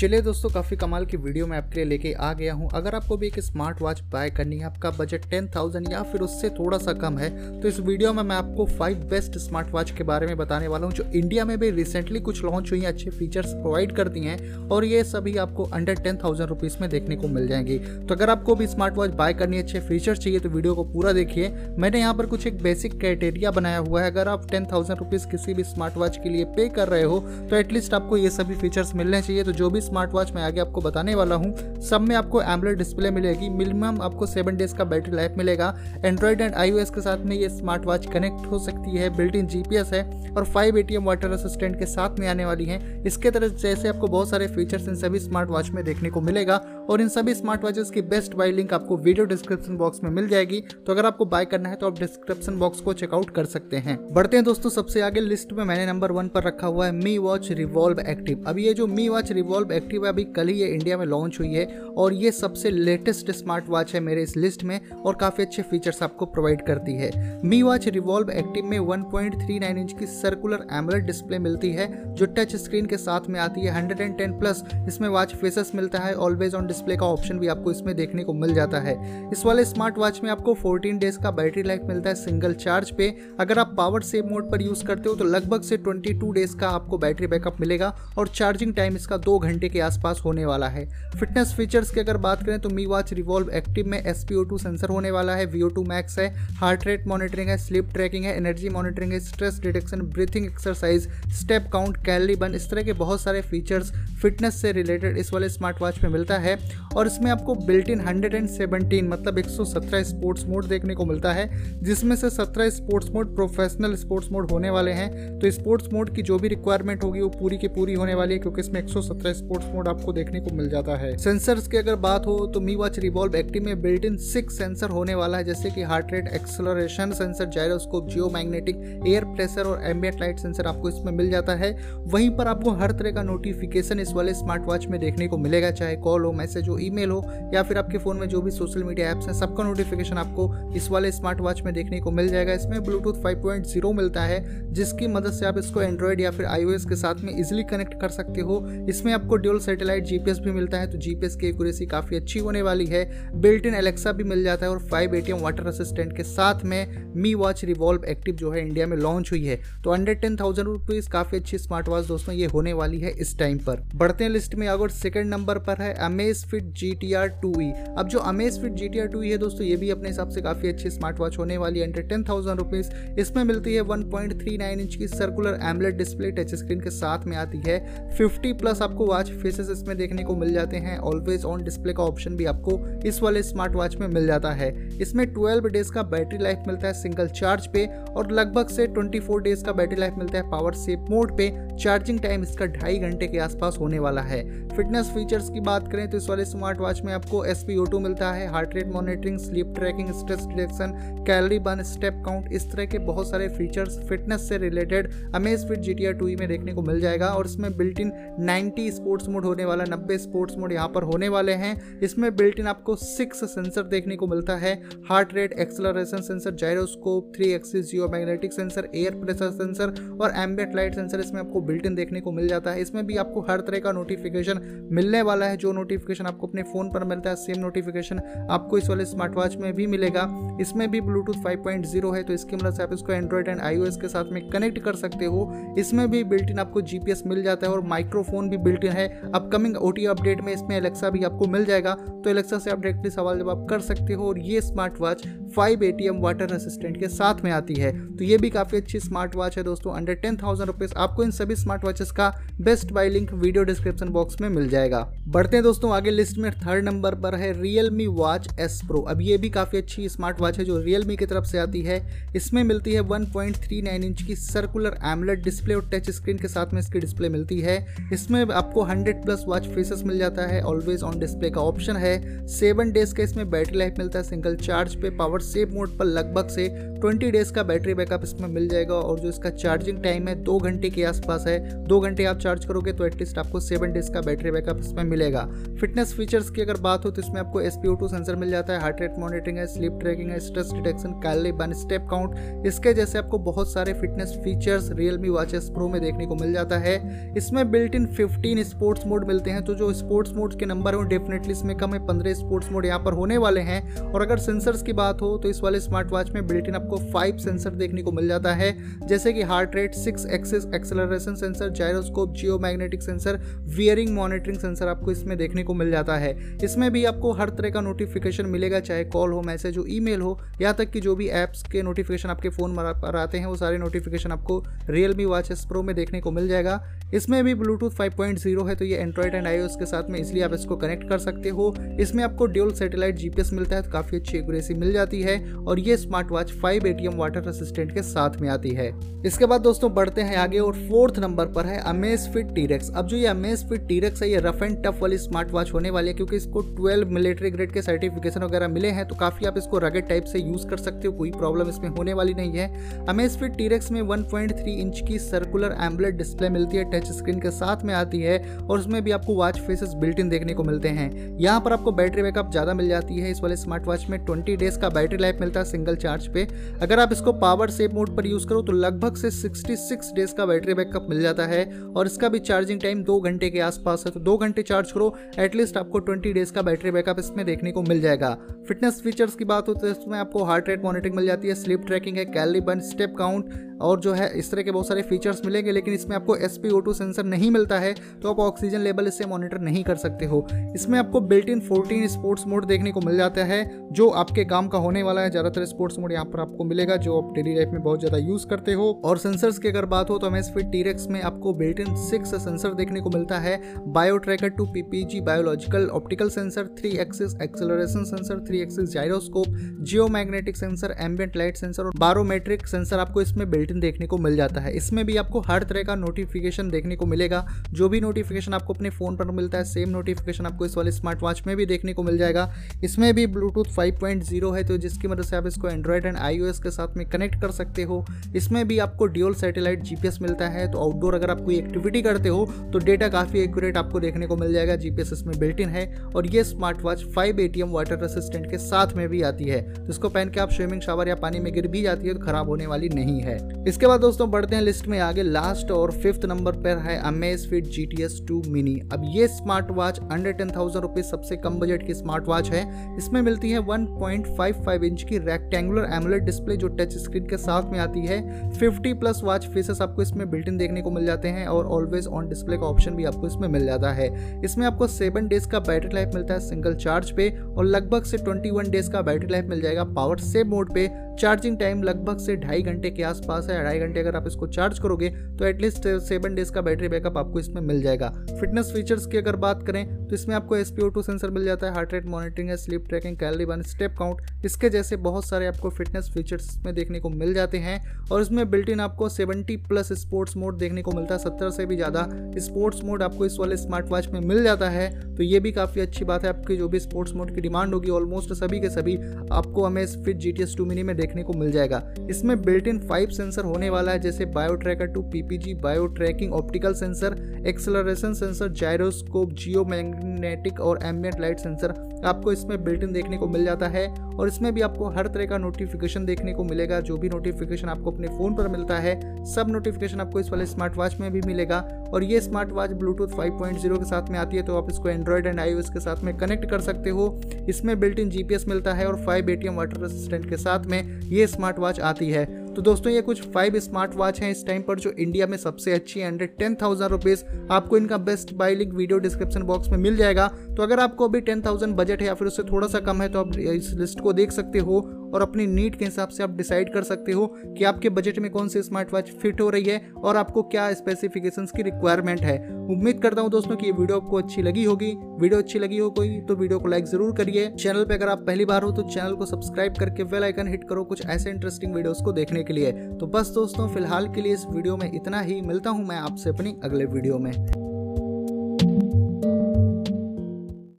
चलिए दोस्तों, काफ़ी कमाल की वीडियो मैं आपके लिए लेके आ गया हूँ। अगर आपको भी एक स्मार्ट वॉच बाय करनी है, आपका बजट टेन थाउज़ेंड या फिर उससे थोड़ा सा कम है तो इस वीडियो में मैं आपको फाइव बेस्ट स्मार्ट वॉच के बारे में बताने वाला हूँ, जो इंडिया में भी रिसेंटली कुछ लॉन्च हुई हैं, अच्छे फीचर्स प्रोवाइड करती हैं और ये सभी आपको अंडर टेन थाउज़ेंड रुपीज़ में देखने को मिल जाएँगी। तो अगर आपको भी स्मार्ट वॉच बाय करनी अच्छे फीचर्स चाहिए तो वीडियो को पूरा देखिए। मैंने यहाँ पर कुछ एक बेसिक क्राइटेरिया बनाया हुआ है। अगर आप टेन थाउज़ेंड रुपीज़ किसी भी स्मार्ट वॉच के लिए पे कर रहे हो तो एटलीस्ट आपको ये सभी फीचर्स मिलने चाहिए। तो जो भी स्मार्ट वॉच मैं आगे आपको बताने वाला हूँ। सब में आपको एमलेट डिस्प्ले मिलेगी। मिनिमम आपको सेवन डेज़ का बैटरी लाइफ मिलेगा। एंड्रॉइड एंड आई के साथ में ये स्मार्ट वॉच कनेक्ट हो सकती है। बिल्ट इन जीपीएस है और फाइव एटीएम वाटर असिस्टेंट के साथ में आने वाली है। इसके तरह जैसे आपको बहुत सारे फीचर्स इन सभी स्मार्ट वॉच में देखने को मिलेगा। और इन सभी स्मार्ट वॉचेस की बेस्ट बाई लिंक आपको वीडियो डिस्क्रिप्शन बॉक्स में मिल जाएगी। तो अगर आपको बाय करना है तो आप डिस्क्रिप्शन बॉक्स को चेकआउट कर सकते हैं। बढ़ते हैं दोस्तों, सबसे आगे लिस्ट में मैंने नंबर वन पर रखा हुआ है मी वॉच रिवॉल्व एक्टिव अब ये जो मी वॉच रिवॉल्व एक्टिव है, अभी कल ही ये इंडिया में लॉन्च हुई है और ये सबसे लेटेस्ट स्मार्ट वॉच है मेरे इस लिस्ट में और काफ़ी अच्छे फीचर्स आपको प्रोवाइड करती है। मी वॉच रिवॉल्व एक्टिव में 1.39 इंच की सर्कुलर एमलेट डिस्प्ले मिलती है, जो टच स्क्रीन के साथ में आती है 110 प्लस इसमें वॉच फेसेस मिलता है ऑलवेज ऑन डिस्प्ले का ऑप्शन भी आपको इसमें देखने को मिल जाता है। इस वाले स्मार्ट वॉच में आपको 14 डेज़ का बैटरी लाइफ मिलता है सिंगल चार्ज पे। अगर आप पावर सेव मोड पर यूज़ करते हो तो लगभग से 22 डेज़ का आपको बैटरी बैकअप मिलेगा और चार्जिंग टाइम इसका दो घंटे के आसपास होने वाला है। फिटनेस फीचर्स की अगर बात करें तो मी वॉच रिवॉल्व एक्टिव में एस सेंसर होने वाला है वी मैक्स है हार्ट रेट मॉनिटरिंग है स्लीप ट्रैकिंग है एनर्जी मॉनिटरिंग है stress detection breathing exercise step count calorie burn इस तरह के बहुत सारे फीचर्स फिटनेस से रिलेटेड इस वाले स्मार्ट वॉच में मिलता है। और इसमें आपको built in hundred and seventeen मतलब 117 स्पोर्ट्स मोड देखने को मिलता है, जिसमें से 17 sports mode professional sports mode होने वाले हैं। तो स्पोर्ट्स मोड की जो भी रिक्वायरमेंट होगी, वो पूरी की पूरी होने वाली है, क्योंकि इसमें 117 स्पोर्ट्स मोड आपको देखने को मिल जाता है। सेंसर्स की अगर बात हो तो मी वॉच रिवॉल्व एक्टिव में बिल्ट इन सिक्स सेंसर होने वाला है, जैसे कि heart rate acceleration sensor gyroscope geo magnetic air pressure और एम्बियट लाइट सेंसर आपको इसमें मिल जाता है। वहीं पर आपको हर तरह का नोटिफिकेशन इस वाले स्मार्ट वॉच में देखने को मिलेगा, चाहे कॉल हो मैसेज हो ईमेल हो या फिर आपके फ़ोन में जो भी सोशल मीडिया ऐप्स हैं, सबका नोटिफिकेशन आपको इस वाले स्मार्ट वॉच में देखने को मिल जाएगा। इसमें ब्लूटूथ 5.0 मिलता है, जिसकी मदद से आप इसको एंड्रॉयड या फिर आईओएस के साथ में इजिली कनेक्ट कर सकते हो। इसमें आपको ड्यूल सैटेलाइट जीपीएस भी मिलता है तो जीपीएस की एक्यूरेसी काफ़ी अच्छी होने वाली है। बिल्ट इन एलेक्सा भी मिल जाता है और फाइव एटीएम वाटर असिस्टेंट के साथ में मी वॉच रिवॉल्व एक्टिव जो है इंडिया में लॉन्च हुई है। तो अंडर टेन थाउज़ेंड रुपीज़ काफ़ी अच्छी स्मार्ट वॉच दोस्तों, ये होने वाली है इस टाइम पर। बढ़ते हैं लिस्ट में, अगर सेकंड नंबर पर है Amazfit G T R two E अब जो Amazfit G T R two E है दोस्तों, ये भी अपने हिसाब से काफ़ी अच्छी स्मार्ट वॉच होने वाली है अंडर टेन थाउज़ेंड रुपीज़ इसमें मिलती है one point three nine inch की circular AMOLED display touch screen के साथ में आती है। फिफ्टी प्लस आपको वॉच फेसेस इसमें देखने को मिल जाते हैं। ऑलवेज ऑन डिस्प्ले का ऑप्शन भी आपको इस वाले स्मार्ट वॉच में मिल जाता है। इसमें ट्वेल्व डेज़ का बैटरी लाइफ मिलता है सिंगल चार्ज पे, और लगभग से ट्वेंटी फोर डेज़ का बैटरी लाइफ मिलता है पावर सेव मोड पे। चार्जिंग टाइम इसका ढाई घंटे के आसपास होने वाला है। फिटनेस फीचर्स की बात करें तो इस वाले स्मार्ट वॉच में आपको एस मिलता है heart rate monitoring sleep tracking stress detection calorie burn step count इस तरह के बहुत सारे फीचर्स फिटनेस से related Amazfit G T two में देखने को मिल जाएगा और इसमें built in ninety sports mode होने वाला, नब्बे स्पोर्ट्स मोड यहाँ पर होने वाले हैं। इसमें बिल्ट इन आपको सिक्स सेंसर देखने को मिलता है heart rate acceleration sensor gyroscope three axis geo magnetic sensor air pressure sensor और एम्बियट लाइट सेंसर इसमें आपको बिल्ट इन देखने को मिल जाता है। इसमें भी आपको हर तरह का नोटिफिकेशन मिलने वाला है। जो नोटिफिकेशन आपको अपने फ़ोन पर मिलता है सेम नोटिफिकेशन आपको इस वाले स्मार्ट वॉच में भी मिलेगा। इसमें भी ब्लूटूथ 5.0 है तो इसकी मदद से आप इसको एंड्रॉइड एंड आईओएस के साथ में कनेक्ट कर सकते हो। इसमें भी बिल्ट इन आपको जीपीएस मिल जाता है और माइक्रोफोन भी बिल्ट इन है। अपकमिंग ओटी अपडेट में इसमें एलेक्सा भी आपको मिल जाएगा। तो एलेक्सा से आप डायरेक्टली सवाल जवाब कर सकते हो और ये smart watch five A water assistant के साथ में आती है। तो ये भी काफ़ी अच्छी स्मार्ट वॉच है दोस्तों। अंडर टेन थाउज़ेंड रुपीज़ आपको इन सभी स्मार्ट वॉचेस का best buy link video description box में मिल जाएगा। बढ़ते हैं दोस्तों आगे। लिस्ट में थर्ड नंबर पर है Realme watch S pro अब ये भी काफ़ी अच्छी स्मार्ट वॉच है जो रियल मी की तरफ़ से आती है। इसमें मिलती है 1.39 इंच की सर्कुलर एमलेट डिस्प्ले और टच स्क्रीन के साथ में इसकी डिस्प्ले मिलती है। इसमें आपको 100 प्लस वॉच फेसेस मिल जाता है ऑलवेज ऑन डिस्प्ले का ऑप्शन है। सेवन डेज़ का इसमें बैटरी लाइफ मिलता है सिंगल चार्ज पे। पावर सेव मोड पर लगभग से 20 डेज़ का बैटरी बैकअप इसमें मिल जाएगा और जो इसका चार्जिंग टाइम है दो घंटे के आसपास है। दो घंटे आप चार्ज करोगे तो एटलीस्ट आपको सेवन डेज़ का बैटरी बैकअप इसमें मिलेगा। फिटनेस फिटनेस फीचर्स की अगर बात हो तो इसमें आपको एस सेंसर मिल जाता है हार्ट रेट मॉनिटरिंग है स्लीप ट्रैकिंग है stress detection calorie burn step count इसके जैसे आपको बहुत सारे fitness features Realme watches pro में देखने को मिल जाता है। इसमें built in fifteen sports mode मिलते हैं तो जो स्पोर्ट्स मोड के नंबर है डेफिनेटली इसमें कम है, पंद्रह स्पोर्ट्स मोड यहाँ पर होने वाले हैं। और अगर सेंसर्स की बात हो तो इस वाले स्मार्ट वॉच में बिल्ट इन आपको फाइव सेंसर देखने को मिल जाता है, जैसे कि heart rate six axis acceleration sensor gyroscope geo magnetic sensor wearing monitoring sensor आपको इसमें देखने को मिल जाता है। इसमें भी आपको हर तरह का नोटिफिकेशन मिलेगा, चाहे कॉल हो मैसेज हो ईमेल हो यहाँ तक कि जो भी ऐप्स के नोटिफिकेशन आपके फ़ोन पर आते हैं, वो सारे नोटिफिकेशन आपको रियलमी वॉच एस प्रो में देखने को मिल जाएगा। इसमें भी ब्लूटूथ 5.0 है तो ये एंड्रॉइड एंड आईओएस के साथ में, इसलिए आप इसको कनेक्ट कर सकते हो। इसमें आपको ड्यूल सैटेलाइट जीपीएस मिलता है तो काफ़ी अच्छी एक्यूरेसी मिल जाती है, और ये smart watch five ATM water assistant के साथ में आती है। इसके बाद दोस्तों बढ़ते हैं आगे, और फोर्थ नंबर पर है अमेज फिट टीरेक्स अब जो ये अमेज फिट टीरेक्स है, ये रफ एंड टफ वाली स्मार्ट वॉच होने वाली है, क्योंकि इसको 12 मिलिट्री ग्रेड के सर्टिफिकेशन वगैरह मिले हैं तो काफ़ी आप इसको रगेड टाइप से यूज़ कर सकते हो, कोई प्रॉब्लम इसमें होने वाली नहीं है। अमेज फिट टीरेक्स में 1.3 इंच की सर्कुलर एम्बलेट डिस्प्ले मिलती है टच स्क्रीन के साथ में आती है, और उसमें भी आपको वॉच फेसेस बिल्ट इन देखने को मिलते हैं। यहाँ पर आपको बैटरी बैकअप ज़्यादा मिल जाती है, इस वाले स्मार्ट वॉच में ट्वेंटी डेज़ का बैटरी लाइफ मिलता है सिंगल चार्ज पे। अगर आप इसको पावर सेव मोड पर यूज़ करो तो लगभग से सिक्सटी डेज़ का बैटरी बैकअप मिल जाता है, और इसका भी चार्जिंग टाइम दो घंटे के आसपास है तो दो घंटे चार्ज करो एटलीस्ट आपको ट्वेंटी डेज़ का बैटरी बैकअप इसमें देखने को मिल जाएगा। फिटनेस फीचर्स की बात हो तो इसमें आपको हार्ट रेट मॉनिटरिंग मिल जाती है स्लीप ट्रैकिंग है कैलरी बर्न स्टेप काउंट और जो है, इस तरह के बहुत सारे फीचर्स मिलेंगे, लेकिन इसमें आपको एस सेंसर नहीं मिलता है तो आप ऑक्सीजन लेवल इससे मॉनिटर नहीं कर सकते हो। इसमें आपको built in fourteen sports mode देखने को मिल जाता है, जो आपके काम का होने वाला है। ज़्यादातर स्पोर्ट्स मोड यहाँ पर आपको मिलेगा, जो आप डेली लाइफ में बहुत ज़्यादा यूज़ करते हो। और सेंसर्स की अगर बात हो तो हमें इस फिट टीरेक्स में आपको बिल्ट इन सिक्स सेंसर देखने को मिलता है। Bio tracker two PPG biological optical sensor three axis acceleration sensor three axis gyroscope geo magnetic sensor ambient light sensor और बारोमेट्रिक सेंसर आपको इसमें बिल्ट इन देखने को मिल जाता है। इसमें भी आपको हर तरह का नोटिफिकेशन देखने को मिलेगा। जो भी नोटिफिकेशन आपको अपने फ़ोन पर मिलता है सेम नोटिफिकेशन आपको इस वाले स्मार्ट वॉच में भी देखने को मिल जाएगा। इसमें भी ब्लूटूथ 5.0 है तो जिसकी मदद से आप इसको एंड्रॉयड एंड आई के साथ में कनेक्ट कर सकते हो। इसमें भी आपको ड्यूल सैटेलाइट जीपीएस मिलता है तो आउटडोर अगर आप कोई एक्टिविटी करते हो तो डेटा काफ़ी एक्यूरेट आपको देखने को मिल जाएगा। जीपीएस इसमें बिल्ट इन है, और ये smart watch five ATM water assistant के साथ में भी आती है। तो इसको पहन के आप स्विमिंग शावर या पानी में गिर भी जाती है तो खराब होने वाली नहीं है। इसके बाद दोस्तों बढ़ते हैं लिस्ट में आगे। लास्ट और फिफ्थ नंबर पर है Amazfit G T S two mini अब ये smart watch under ten thousand rupees सबसे कम बजट की स्मार्ट वॉच है। इसमें मिलती है 1.55 इंच की रेक्टेंगुलर एमुलेट डिस्प्ले जो टच स्क्रीन के साथ में आती है। 50 प्लस वॉच फेसेस आपको इसमें बिल्ट इन देखने को मिल जाते हैं और ऑलवेज ऑन डिस्प्ले का ऑप्शन भी आपको इसमें मिल जाता है। इसमें आपको सेवन डेज़ का बैटरी लाइफ मिलता है सिंगल चार्ज पे और लगभग से ट्वेंटी डेज़ का बैटरी लाइफ मिल जाएगा पावर सेव मोड पे। चार्जिंग टाइम लगभग से ढाई घंटे के आसपास है। ढाई घंटे अगर आप इसको चार्ज करोगे तो एटलीस्ट सेवन डेज़ का बैटरी बैकअप आपको इसमें मिल जाएगा। फिटनेस फीचर्स की अगर बात करें तो इसमें आपको एस सेंसर मिल जाता है हार्ट रेट मॉनिटरिंग है स्लीप ट्रैकिंग कैलरी वन स्टेप काउंट इसके जैसे बहुत सारे आपको फिटनेस फीचर्स इसमें देखने को मिल जाते हैं। और इसमें बिल्ट इन आपको सेवेंटी प्लस स्पोर्ट्स मोड देखने को मिलता है, सत्तर से भी ज़्यादा स्पोर्ट्स मोड आपको इस वाले स्मार्ट वॉच में मिल जाता है। तो ये भी काफ़ी अच्छी बात है, आपकी जो भी स्पोर्ट्स मोड की डिमांड होगी ऑलमोस्ट सभी के सभी आपको Amazfit G T S two mini में देखने को मिल जाएगा। इसमें बिल्ट इन फाइव सेंसर होने वाला है, जैसे bio tracker two PPG bio tracking optical sensor acceleration sensor gyroscope geo magnetic और एम्बियट लाइट सेंसर आपको इसमें बिल्ट इन देखने को मिल जाता है और इसमें भी आपको हर तरह का नोटिफिकेशन देखने को मिलेगा। जो भी नोटिफिकेशन आपको अपने फ़ोन पर मिलता है, सब नोटिफिकेशन आपको इस वाले स्मार्ट वॉच में भी मिलेगा। और ये स्मार्ट वॉच ब्लूटूथ 5.0 के साथ में आती है तो आप इसको एंड्रॉयड एंड आई के साथ में कनेक्ट कर सकते हो। इसमें बिल्ट इन जीपीएस मिलता है और फाइव ए वाटर असिस्टेंट के साथ में ये स्मार्ट वॉच आती है। तो दोस्तों, ये कुछ फाइव स्मार्ट वॉच हैं इस टाइम पर जो इंडिया में सबसे अच्छी है अंडर टेन थाउज़ेंड रुपीज़ आपको इनका best buy link video description box में मिल जाएगा। तो अगर आपको अभी टेन थाउज़ेंड बजट है या फिर उससे थोड़ा सा कम है तो आप इस लिस्ट को देख सकते हो और अपनी नीड के हिसाब से आप डिसाइड कर सकते हो कि आपके बजट में कौन सी स्मार्ट वॉच फिट हो रही है और आपको क्या स्पेसिफिकेशंस की रिक्वायरमेंट है। उम्मीद करता हूँ दोस्तों कि वीडियो आपको अच्छी लगी होगी। वीडियो अच्छी लगी हो कोई तो वीडियो को लाइक ज़रूर करिए। चैनल पे अगर आप पहली बार हो तो चैनल को सब्सक्राइब करके बेल आइकन हिट करो कुछ ऐसे इंटरेस्टिंग वीडियोस को देखने के लिए। तो बस दोस्तों, फ़िलहाल के लिए इस वीडियो में इतना ही। मिलता हूँ मैं आपसे अपनी अगले वीडियो में।